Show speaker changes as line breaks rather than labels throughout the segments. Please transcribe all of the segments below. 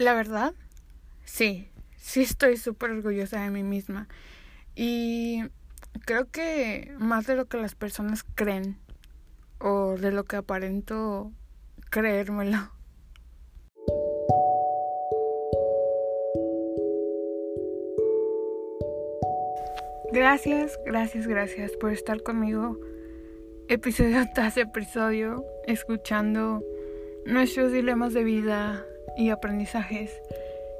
La verdad, sí, sí estoy súper orgullosa de mí misma. Y creo que más de lo que las personas creen o de lo que aparento creérmelo. Gracias, gracias, gracias por estar conmigo episodio tras episodio, escuchando nuestros dilemas de vida y aprendizajes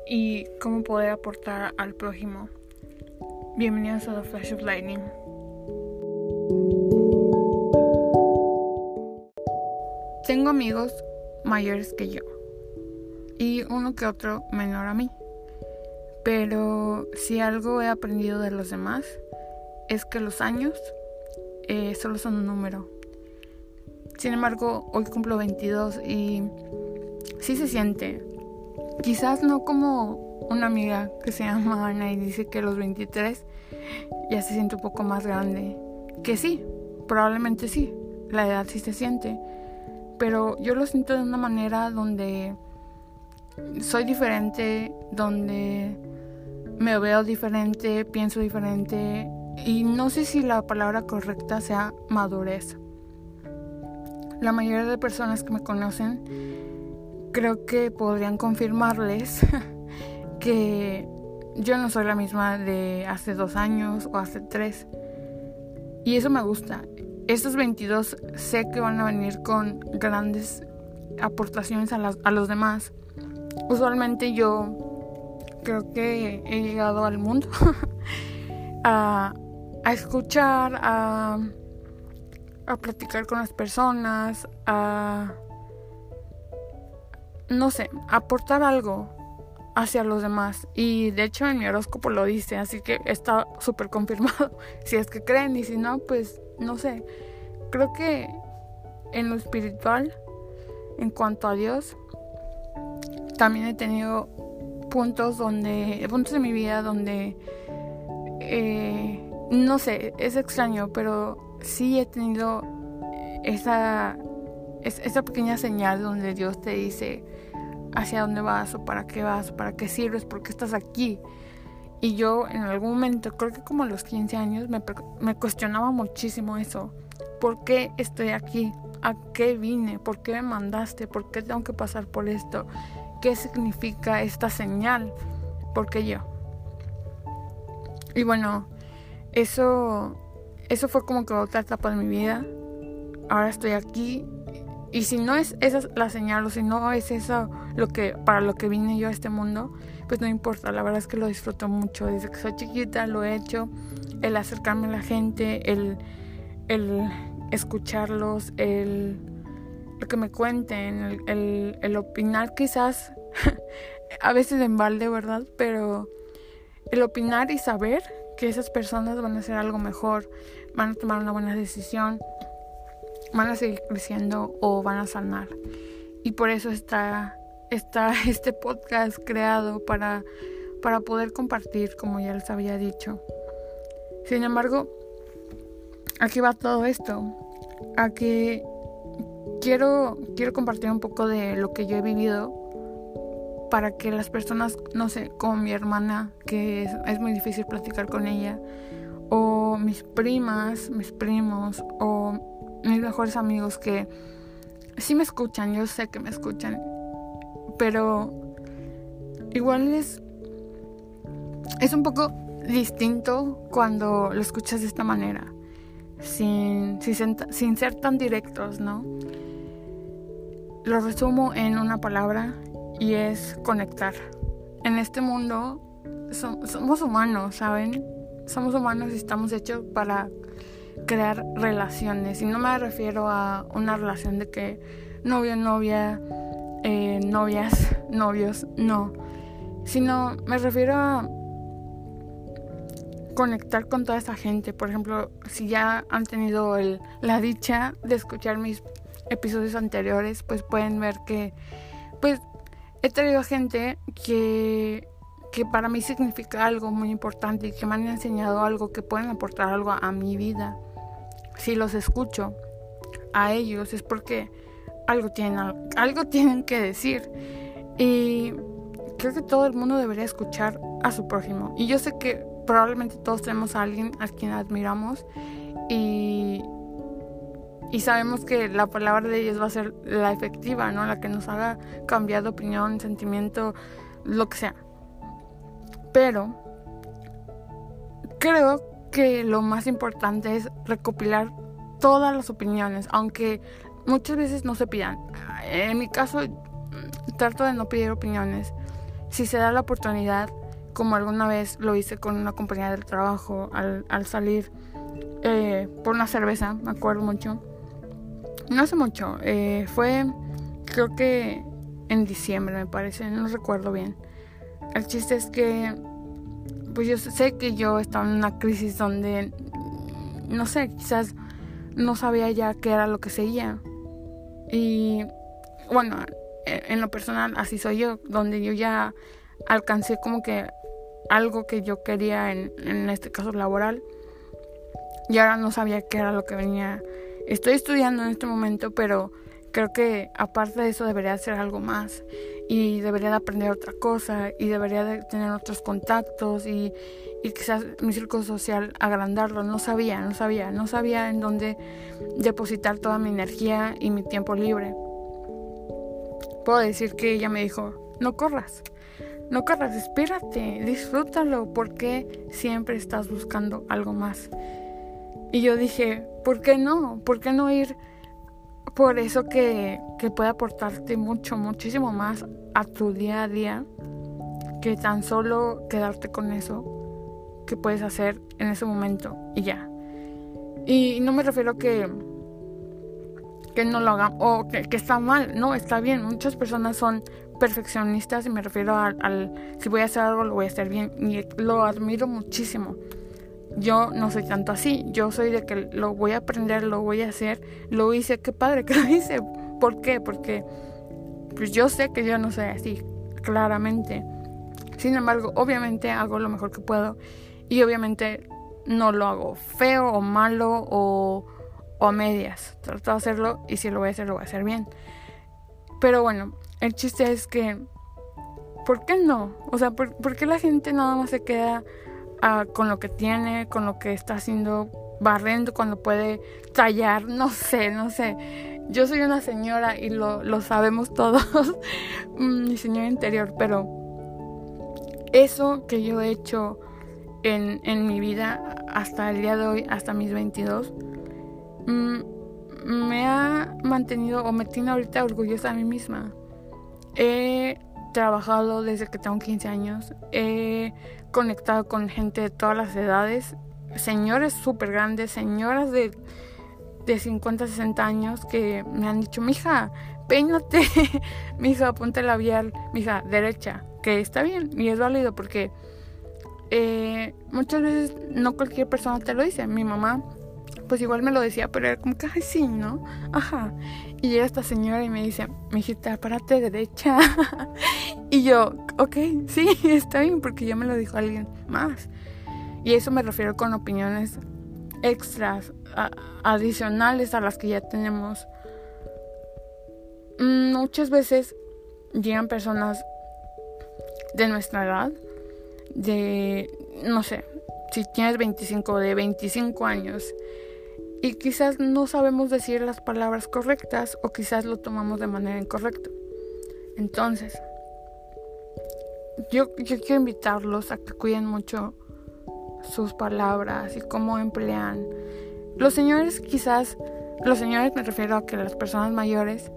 y cómo poder aportar al prójimo. Bienvenidos a The Flash of Lightning. Tengo amigos mayores que yo y uno que otro menor a mí. Pero si algo he aprendido de los demás es que los años eh, solo son un número. Sin embargo, hoy cumplo 22 y sí se siente. Quizás no como una amiga que se llama Ana y dice que los 23 ya se siente un poco más grande. Que sí, probablemente sí, la edad sí se siente. Pero yo lo siento de una manera donde soy diferente, donde me veo diferente, pienso diferente y no sé si la palabra correcta sea madurez. La mayoría de personas que me conocen creo que podrían confirmarles que yo no soy la misma de hace dos años o hace tres. Y eso me gusta. Estos 22 sé que van a venir con grandes aportaciones a, los demás. Usualmente yo creo que he llegado al mundo a, escuchar, a platicar con las personas, a no sé, aportar algo hacia los demás. Y de hecho en mi horóscopo lo dice, así que está súper confirmado. Si es que creen y si no, pues no sé. Creo que en lo espiritual, en cuanto a Dios, también he tenido puntos donde, puntos de mi vida donde, eh, no sé, es extraño, pero sí he tenido esa, esa pequeña señal donde Dios te dice, hacia dónde vas o para qué vas o para qué sirves, por qué estás aquí. Y yo en algún momento, creo que como a los 15 años, me, me cuestionaba muchísimo eso. ¿Por qué estoy aquí? ¿A qué vine? ¿Por qué me mandaste? ¿Por qué tengo que pasar por esto? ¿Qué significa esta señal? ¿Por qué yo? Y bueno, eso, eso fue como que otra etapa de mi vida. Ahora estoy aquí y si no es esa la señal o si no es eso lo que para lo que vine yo a este mundo, pues no importa, la verdad es que lo disfruto mucho. Desde que soy chiquita lo he hecho, el acercarme a la gente, el, el escucharlos, el lo que me cuenten, el, el, el opinar quizás a veces en balde, ¿verdad? Pero el opinar y saber que esas personas van a hacer algo mejor, van a tomar una buena decisión van a seguir creciendo o van a sanar. Y por eso está, está este podcast creado para, para poder compartir, como ya les había dicho. Sin embargo, aquí va todo esto. A que quiero, quiero compartir un poco de lo que yo he vivido para que las personas, no sé, como mi hermana, que es, es muy difícil platicar con ella, o mis primas, mis primos, o mis mejores amigos que sí me escuchan, yo sé que me escuchan, pero igual es, es un poco distinto cuando lo escuchas de esta manera, sin, sin, sin ser tan directos, ¿no? Lo resumo en una palabra y es conectar. En este mundo somos humanos, ¿saben? Somos humanos y estamos hechos para crear relaciones. Y no me refiero a una relación de que novio, novia, eh, novias, novios, no. Sino me refiero a conectar con toda esa gente. Por ejemplo, si ya han tenido el, la dicha de escuchar mis episodios anteriores, pues pueden ver que pues he traído gente que que para mí significa algo muy importante y que me han enseñado algo que pueden aportar algo a, mi vida. Si los escucho a ellos es porque algo tienen, algo tienen que decir. Y creo que todo el mundo debería escuchar a su prójimo. Y yo sé que probablemente todos tenemos a alguien a quien admiramos y, y sabemos que la palabra de ellos va a ser la efectiva, ¿no? La que nos haga cambiar de opinión, sentimiento, lo que sea. Pero creo que lo más importante es recopilar todas las opiniones, aunque muchas veces no se pidan. En mi caso, trato de no pedir opiniones. Si se da la oportunidad, como alguna vez lo hice con una compañía del trabajo al, salir eh, por una cerveza, me acuerdo mucho. No hace mucho, eh, fue creo que en diciembre me parece, no recuerdo bien. El chiste es que, pues yo sé que yo estaba en una crisis donde, no sé, quizás no sabía ya qué era lo que seguía. Y bueno, en lo personal así soy yo, donde yo ya alcancé como que algo que yo quería en, en este caso laboral y ahora no sabía qué era lo que venía. Estoy estudiando en este momento, pero creo que aparte de eso debería hacer algo más y debería de aprender otra cosa y debería de tener otros contactos y, y quizás mi círculo social agrandarlo. No sabía, no sabía, no sabía en dónde depositar toda mi energía y mi tiempo libre. Puedo decir que ella me dijo, no corras, no corras, espérate, disfrútalo, porque siempre estás buscando algo más. Y yo dije, ¿por qué no? ¿Por qué no ir por eso que, que puede aportarte mucho, muchísimo más a tu día a día que tan solo quedarte con eso que puedes hacer en ese momento y ya. Y no me refiero que que no lo hagan o que, está mal, no, está bien. Muchas personas son perfeccionistas y me refiero al, al, si voy a hacer algo lo voy a hacer bien y lo admiro muchísimo. Yo no soy tanto así, yo soy de que lo voy a aprender, lo voy a hacer, lo hice, qué padre que lo hice. ¿Por qué? Porque pues yo sé que yo no soy así, claramente. Sin embargo, obviamente hago lo mejor que puedo y obviamente no lo hago feo o malo o, o a medias. Trato de hacerlo y si lo voy a hacer, lo voy a hacer bien. Pero bueno, el chiste es que, ¿por qué no? O sea, ¿por, ¿por qué la gente nada más se queda con lo que tiene, con lo que está haciendo, barriendo cuando puede tallar, no sé, no sé. Yo soy una señora y lo, lo sabemos todos, mi señora interior, pero eso que yo he hecho en, en, mi vida hasta el día de hoy, hasta mis 22, mmm, me ha mantenido o me tiene ahorita orgullosa de mí misma. He trabajado desde que tengo 15 años. He conectado con gente de todas las edades, señores súper grandes, señoras de, de 50, 60 años que me han dicho, mija, peínate, mija, ponte labial, mija, derecha, que está bien y es válido porque eh, muchas veces no cualquier persona te lo dice. Mi mamá, pues igual me lo decía, pero era como que, ay, sí, ¿no? Ajá. Y llega esta señora y me dice, mijita, párate derecha. y yo, ok, sí, está bien, porque ya me lo dijo alguien más. Y eso me refiero con opiniones extras, adicionales a las que ya tenemos. Mm, muchas veces llegan personas de nuestra edad, de, no sé, si tienes 25, de 25 años, y quizás no sabemos decir las palabras correctas o quizás lo tomamos de manera incorrecta. Entonces, yo, yo quiero invitarlos a que cuiden mucho sus palabras y cómo emplean. Los señores quizás, los señores me refiero a que las personas mayores,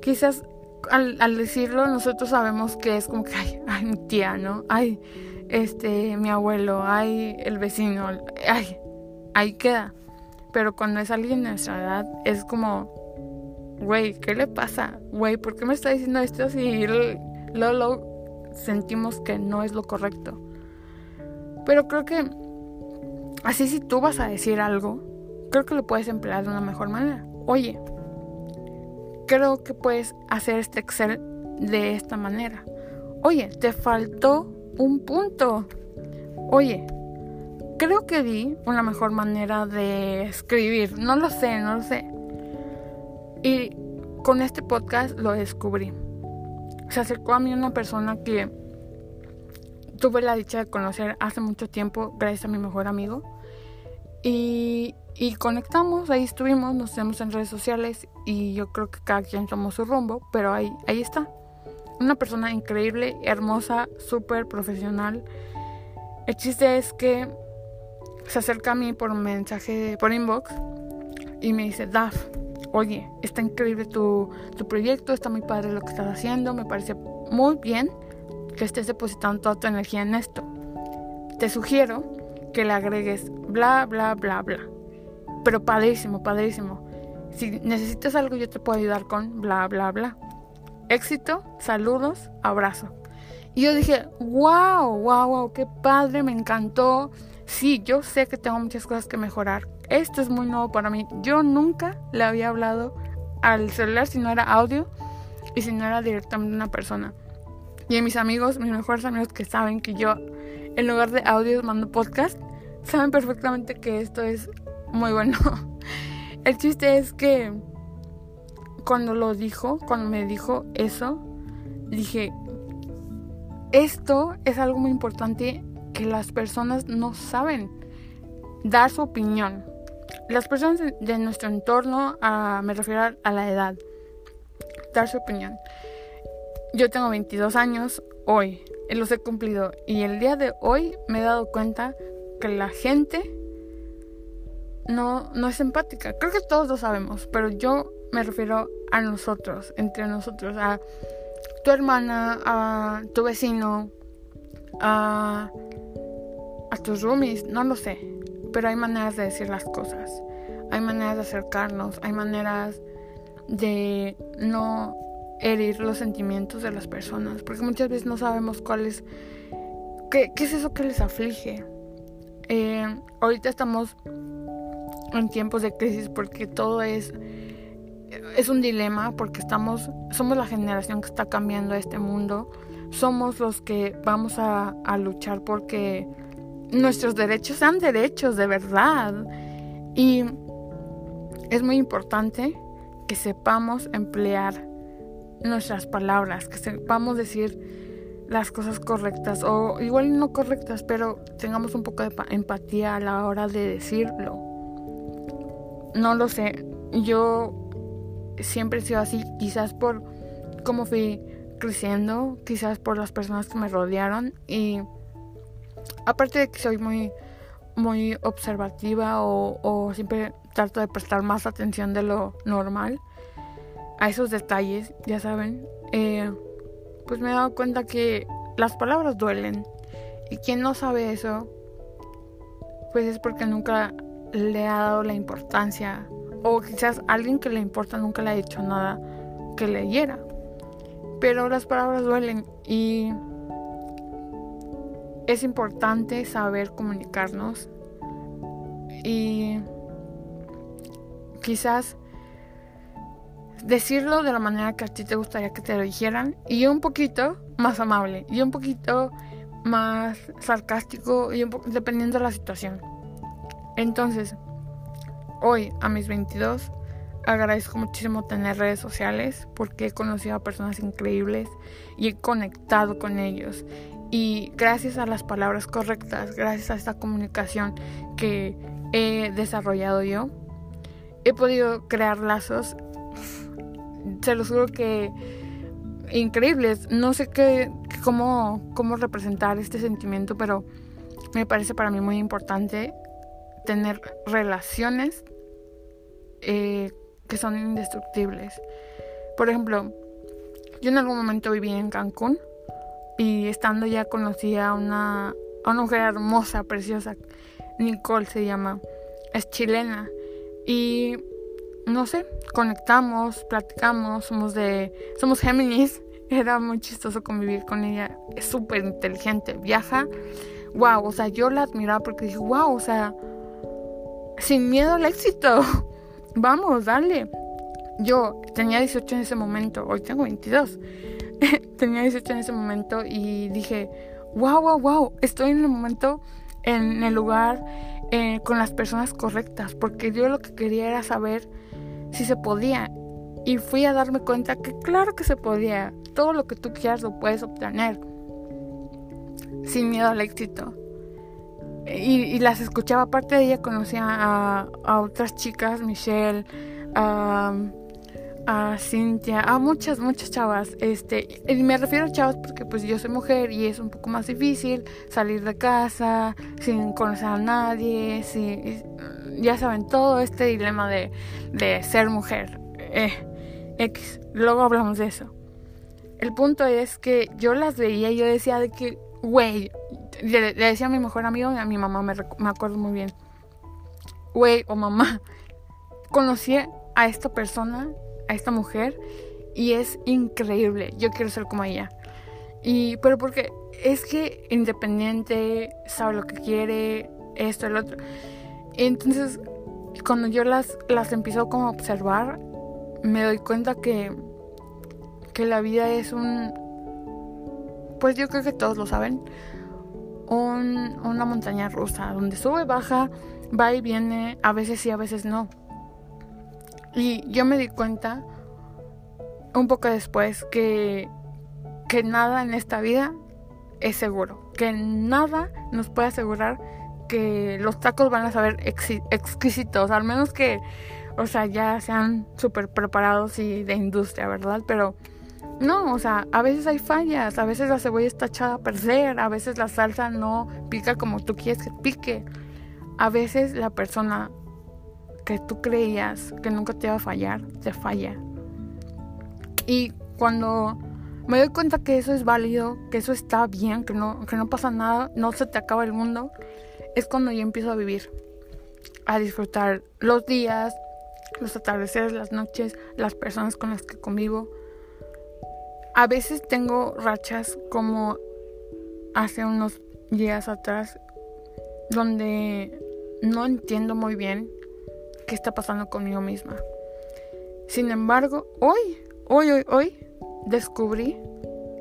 quizás al, al decirlo nosotros sabemos que es como que, ay, ay, mi tía, ¿no? Ay, este, mi abuelo, ay, el vecino, ay, ahí queda. Pero cuando es alguien de nuestra edad, es como, güey, ¿qué le pasa? Güey, ¿por qué me está diciendo esto si lo, lo sentimos que no es lo correcto? Pero creo que así si tú vas a decir algo, creo que lo puedes emplear de una mejor manera. Oye, creo que puedes hacer este Excel de esta manera. Oye, te faltó un punto. Oye, creo que di una mejor manera de escribir. No lo sé, no lo sé. Y con este podcast lo descubrí. se acercó a mí una persona que tuve la dicha de conocer hace mucho tiempo gracias a mi mejor amigo. Y, y conectamos, ahí estuvimos, nos vemos en redes sociales y yo creo que cada quien tomó su rumbo, pero ahí, ahí está. Una persona increíble, hermosa, súper profesional. El chiste es que se acerca a mí por mensaje, por inbox, y me dice, Daf, oye, está increíble tu, tu proyecto, está muy padre lo que estás haciendo, me parece muy bien que estés depositando toda tu energía en esto. Te sugiero que le agregues bla, bla, bla, bla. Pero padrísimo, padrísimo. Si necesitas algo, yo te puedo ayudar con bla, bla, bla. Éxito, saludos, abrazo. Y yo dije, wow, wow, wow, qué padre, me encantó. Sí, yo sé que tengo muchas cosas que mejorar. Esto es muy nuevo para mí. Yo nunca le había hablado al celular si no era audio y si no era directamente una persona. Y mis amigos, mis mejores amigos que saben que yo en lugar de audio mando podcast, saben perfectamente que esto es muy bueno. El chiste es que cuando lo dijo, cuando me dijo eso, dije, esto es algo muy importante que las personas no saben dar su opinión. Las personas de nuestro entorno, me refiero a la edad, dar su opinión. Yo tengo 22 años hoy, los he cumplido y el día de hoy me he dado cuenta que la gente no, no es empática. Creo que todos lo sabemos, pero yo me refiero a nosotros, entre nosotros, a tu hermana, a tu vecino, a, a tus roomies, no lo sé, pero hay maneras de decir las cosas, hay maneras de acercarnos, hay maneras de no herir los sentimientos de las personas, porque muchas veces no sabemos cuál es, qué, es eso que les aflige. Eh, ahorita estamos en tiempos de crisis porque todo es es un dilema porque estamos somos la generación que está cambiando este mundo somos los que vamos a, a luchar porque nuestros derechos sean derechos de verdad y es muy importante que sepamos emplear nuestras palabras, que sepamos decir las cosas correctas o igual no correctas, pero tengamos un poco de empatía a la hora de decirlo. No lo sé, yo siempre he sido así, quizás por cómo fui creciendo, quizás por las personas que me rodearon y aparte de que soy muy muy observativa o, siempre trato de prestar más atención de lo normal a esos detalles, ya saben, eh, pues me he dado cuenta que las palabras duelen. Y quien no sabe eso, pues es porque nunca le ha dado la importancia. O quizás alguien que le importa nunca le ha dicho nada que leyera. Pero las palabras duelen y es importante saber comunicarnos. Y quizás decirlo de la manera que a ti te gustaría que te lo dijeran y un poquito más amable y un poquito más sarcástico y dependiendo de la situación. Entonces, hoy a mis 22 agradezco muchísimo tener redes sociales porque he conocido a personas increíbles y he conectado con ellos. Y gracias a las palabras correctas, gracias a esta comunicación que he desarrollado yo, he podido crear lazos se los juro que increíbles. No sé qué, cómo, cómo representar este sentimiento, pero me parece para mí muy importante tener relaciones eh, que son indestructibles. Por ejemplo, yo en algún momento viví en Cancún y estando ya conocí a una, una mujer hermosa, preciosa, Nicole se llama, es chilena y no sé, conectamos, platicamos, somos de, somos Géminis. Era muy chistoso convivir con ella. Es súper inteligente, viaja. Wow, o sea, yo la admiraba porque dije, wow, o sea, sin miedo al éxito. Vamos, dale. Yo tenía 18 en ese momento, hoy tengo 22. tenía 18 en ese momento y dije, wow, wow, wow, estoy en el momento, en el lugar, eh, con las personas correctas, porque yo lo que quería era saber si se podía. Y fui a darme cuenta que claro que se podía. todo lo que tú quieras lo puedes obtener sin miedo al éxito. Y, las escuchaba, aparte de ella conocía a, otras chicas, Michelle, a, a Cintia, a muchas, muchas chavas. Este, me refiero a chavas porque pues yo soy mujer y es un poco más difícil salir de casa sin conocer a nadie, ya saben, todo este dilema de, de ser mujer. Eh, X, luego hablamos de eso. El punto es que yo las veía y yo decía de que, güey, le, decía a mi mejor amigo y a mi mamá, me, me acuerdo muy bien, güey o mamá, conocí a esta persona a esta mujer y es increíble. Yo quiero ser como ella. Y, pero porque es que independiente, sabe lo que quiere, esto, el otro. Entonces, cuando yo las, las empiezo como a observar, me doy cuenta que, que la vida es un, pues yo creo que todos lo saben, un, una montaña rusa, donde sube, baja, va y viene, a veces sí, a veces no. Y yo me di cuenta un poco después que, que nada en esta vida es seguro, que nada nos puede asegurar que los tacos van a saber exquisitos, al menos que, o sea, ya sean súper preparados y de industria, ¿verdad? Pero no, o sea, a veces hay fallas, a veces la cebolla está echada a perder, a veces la salsa no pica como tú quieres que pique, a veces la persona que tú creías que nunca te iba a fallar, te falla. Y cuando me doy cuenta que eso es válido, que eso está bien, que no, que no pasa nada, no se te acaba el mundo, es cuando yo empiezo a vivir, a disfrutar los días, los atardeceres, las noches, las personas con las que convivo. A veces tengo rachas como hace unos días atrás, donde no entiendo muy bien qué está pasando conmigo misma. Sin embargo, hoy, hoy, hoy, hoy, descubrí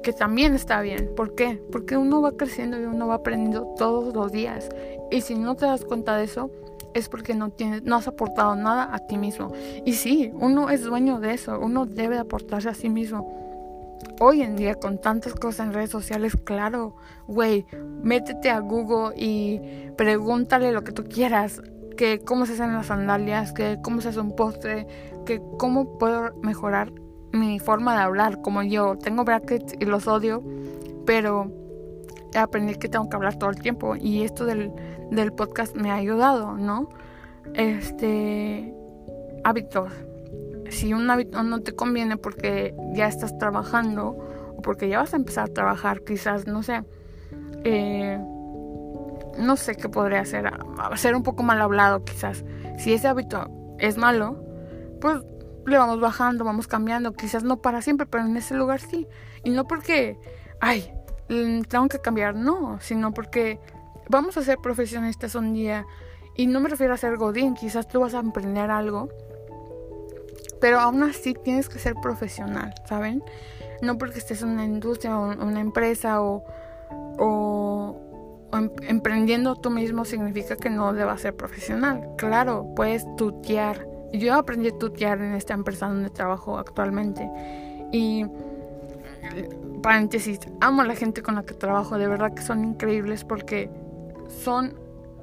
que también está bien. ¿Por qué? Porque uno va creciendo y uno va aprendiendo todos los días. Y si no te das cuenta de eso, es porque no, tienes, no has aportado nada a ti mismo. Y sí, uno es dueño de eso, uno debe aportarse a sí mismo. Hoy en día con tantas cosas en redes sociales, claro, güey, métete a Google y pregúntale lo que tú quieras que cómo se hacen las sandalias, que cómo se hace un postre, que cómo puedo mejorar mi forma de hablar, como yo tengo brackets y los odio, pero he aprendido que tengo que hablar todo el tiempo y esto del, del podcast me ha ayudado, ¿no? Este hábitos. Si un hábito no te conviene porque ya estás trabajando o porque ya vas a empezar a trabajar, quizás, no sé, eh, no sé qué podría hacer, ser un poco mal hablado quizás. Si ese hábito es malo, pues le vamos bajando, vamos cambiando, quizás no para siempre, pero en ese lugar sí. Y no porque, ay, mm, tengo que cambiar, no, sino porque vamos a ser profesionistas un día. Y no me refiero a ser godín, quizás tú vas a emprender algo, pero aún así tienes que ser profesional, ¿saben? No porque estés en una industria o una empresa o, o emprendiendo tú mismo significa que no debas ser profesional. Claro, puedes tutear. Yo aprendí a tutear en esta empresa donde trabajo actualmente. Y paréntesis, amo a la gente con la que trabajo, de verdad que son increíbles porque son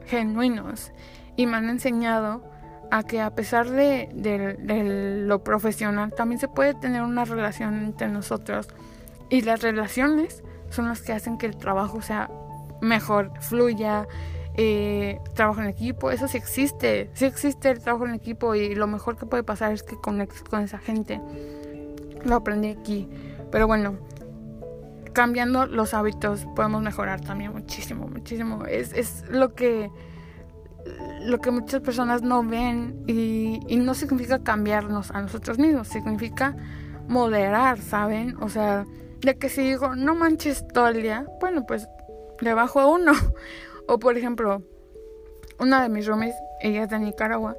genuinos y me han enseñado a que a pesar de, de, lo profesional también se puede tener una relación entre nosotros y las relaciones son las que hacen que el trabajo sea mejor fluya, eh, trabajo en equipo, eso sí existe, sí existe el trabajo en equipo y lo mejor que puede pasar es que conectes con esa gente. Lo aprendí aquí, pero bueno, cambiando los hábitos podemos mejorar también muchísimo, muchísimo. Es, es lo que lo que muchas personas no ven y, y no significa cambiarnos a nosotros mismos, significa moderar, ¿saben? O sea, de que si digo, no manches todo bueno, pues le bajo a uno. O por ejemplo, una de mis roomies, ella es de Nicaragua,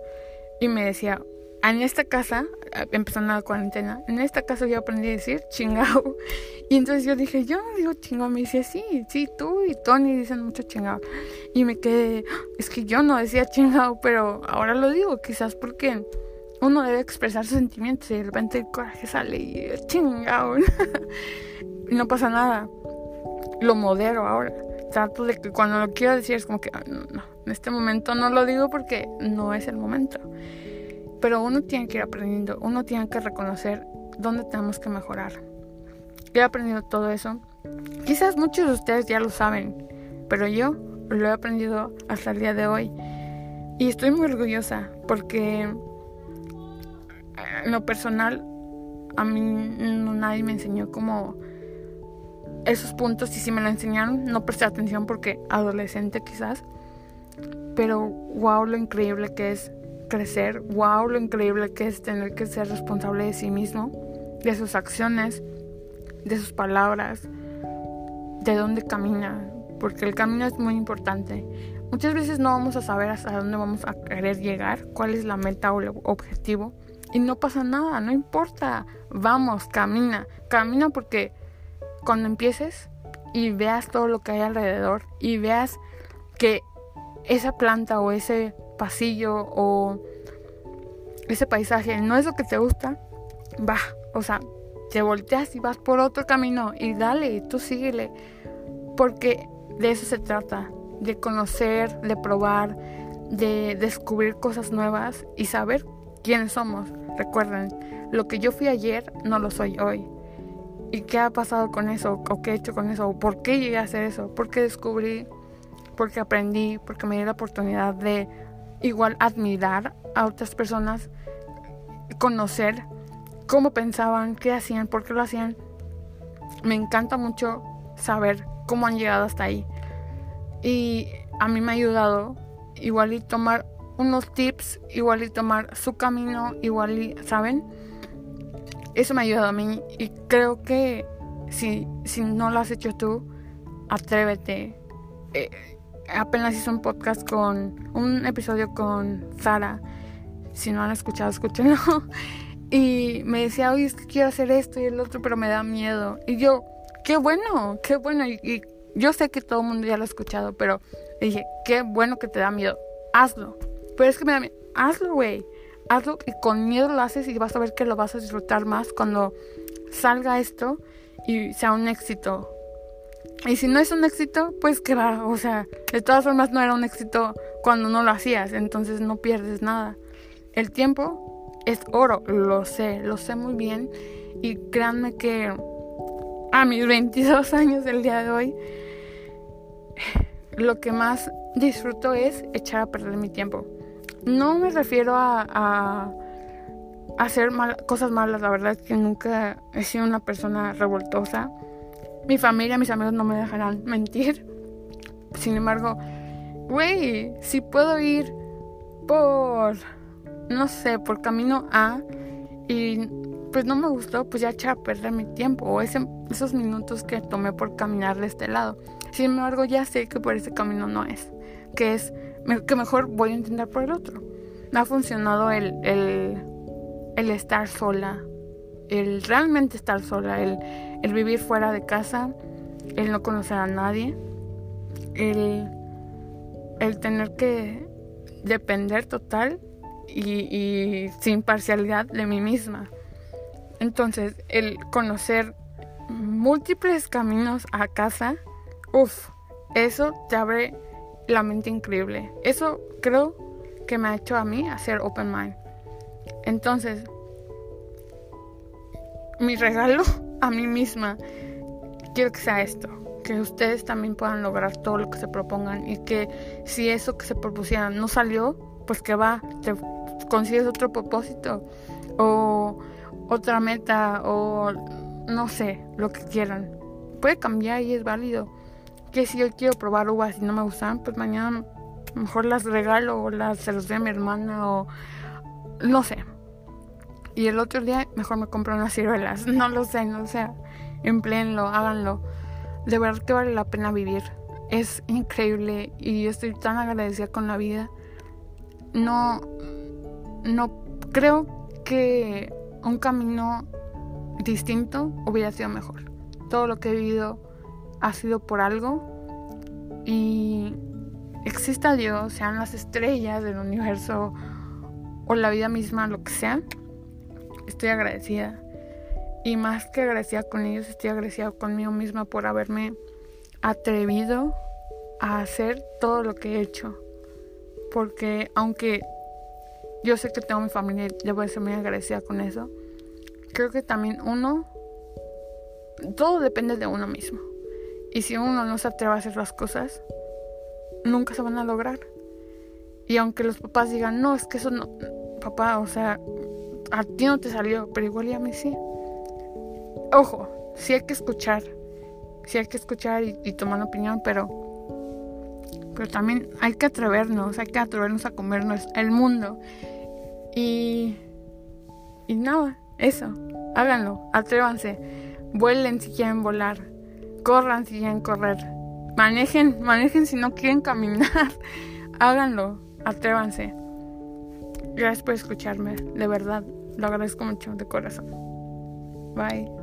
y me decía, en esta casa, empezando la cuarentena, en esta casa yo aprendí a decir chingao. Y entonces yo dije, yo no digo chingao. Me dice, sí, sí, tú y Tony dicen mucho chingao. Y me quedé, es que yo no decía chingao, pero ahora lo digo, quizás porque uno debe expresar sus sentimientos y de repente el coraje sale y chingado. y no pasa nada. Lo modero ahora. Trato de que cuando lo quiero decir es como que, no, no, en este momento no lo digo porque no es el momento. Pero uno tiene que ir aprendiendo, uno tiene que reconocer dónde tenemos que mejorar. He aprendido todo eso. Quizás muchos de ustedes ya lo saben, pero yo lo he aprendido hasta el día de hoy. Y estoy muy orgullosa porque eh, en lo personal a mí nadie me enseñó como esos puntos y si me lo enseñaron no presté atención porque adolescente quizás. Pero wow lo increíble que es crecer, wow lo increíble que es tener que ser responsable de sí mismo, de sus acciones, de sus palabras, de dónde camina, porque el camino es muy importante. Muchas veces no vamos a saber hasta dónde vamos a querer llegar, cuál es la meta o el objetivo, y no pasa nada, no importa. Vamos, camina, camina porque cuando empieces y veas todo lo que hay alrededor y veas que esa planta o ese pasillo o ese paisaje no es lo que te gusta, va, o sea, te volteas y vas por otro camino y dale, tú síguele, porque de eso se trata, de conocer, de probar, de descubrir cosas nuevas y saber quiénes somos. Recuerden, lo que yo fui ayer no lo soy hoy. ¿Y qué ha pasado con eso? ¿O qué he hecho con eso? ¿O por qué llegué a hacer eso? Porque descubrí, porque aprendí, porque me di la oportunidad de igual admirar a otras personas, conocer cómo pensaban, qué hacían, por qué lo hacían. Me encanta mucho saber cómo han llegado hasta ahí. Y a mí me ha ayudado igual y tomar unos tips, igual y tomar su camino, igual y, ¿saben? Eso me ha ayudado a mí y creo que si, si no lo has hecho tú, atrévete. Eh, apenas hice un podcast con un episodio con Sara. Si no han escuchado, escúchenlo. Y me decía, oye, es que quiero hacer esto y el otro, pero me da miedo. Y yo, qué bueno, qué bueno. Y, yo sé que todo el mundo ya lo ha escuchado, pero dije, qué bueno que te da miedo. Hazlo. Pero es que me da miedo. Hazlo, güey. Hazlo y con miedo lo haces y vas a ver que lo vas a disfrutar más cuando salga esto y sea un éxito. Y si no es un éxito, pues que va, o sea, de todas formas no era un éxito cuando no lo hacías, entonces no pierdes nada. El tiempo es oro, lo sé, lo sé muy bien y créanme que a mis 22 años del día de hoy, lo que más disfruto es echar a perder mi tiempo. No me refiero a, hacer cosas malas, la verdad es que nunca he sido una persona revoltosa mi familia, mis amigos no me dejarán mentir. Sin embargo, güey, si puedo ir por, no sé, por camino A y pues no me gustó, pues ya echar a perder mi tiempo o esos minutos que tomé por caminar de este lado. Sin embargo, ya sé que por ese camino no es, que es que mejor voy a intentar por el otro. Me ha funcionado el, el, el estar sola, el realmente estar sola, el, el vivir fuera de casa, el no conocer a nadie, el, el tener que depender total y, sin parcialidad de mí misma. Entonces, el conocer múltiples caminos a casa, uff, eso te abre la mente increíble. Eso creo que me ha hecho a mí hacer open mind. Entonces, mi regalo a mí misma, quiero que sea esto, que ustedes también puedan lograr todo lo que se propongan y que si eso que se propusieran no salió, pues que va, te consigues otro propósito o otra meta o no sé, lo que quieran. Puede cambiar y es válido. Que si yo quiero probar uvas y no me gustan, pues mañana mejor las regalo o las se los doy a mi hermana o no sé. Y el otro día mejor me compro unas ciruelas. No lo sé, no sé. Empleenlo, háganlo. De verdad que vale la pena vivir. Es increíble y yo estoy tan agradecida con la vida. No, no creo que un camino distinto hubiera sido mejor. Todo lo que he vivido ha sido por algo y exista Dios, sean las estrellas del universo o la vida misma, lo que sea, estoy agradecida. Y más que agradecida con ellos, estoy agradecida conmigo misma por haberme atrevido a hacer todo lo que he hecho. Porque aunque yo sé que tengo mi familia y a ser muy agradecida con eso, creo que también uno, todo depende de uno mismo. Y si uno no se atreve a hacer las cosas, nunca se van a lograr. Y aunque los papás digan, no, es que eso no, papá, o sea, a ti no te salió, pero igual y a sí. Ojo, sí hay que escuchar, sí hay que escuchar y, y tomar opinión, pero, pero también hay que atrevernos, hay que atrevernos a comernos el mundo. Y, y nada, eso, háganlo, atrévanse, vuelen si quieren volar, corran si quieren correr, manejen, manejen si no quieren caminar, háganlo, atrévanse. Gracias por escucharme, de verdad, lo agradezco mucho de corazón. Bye.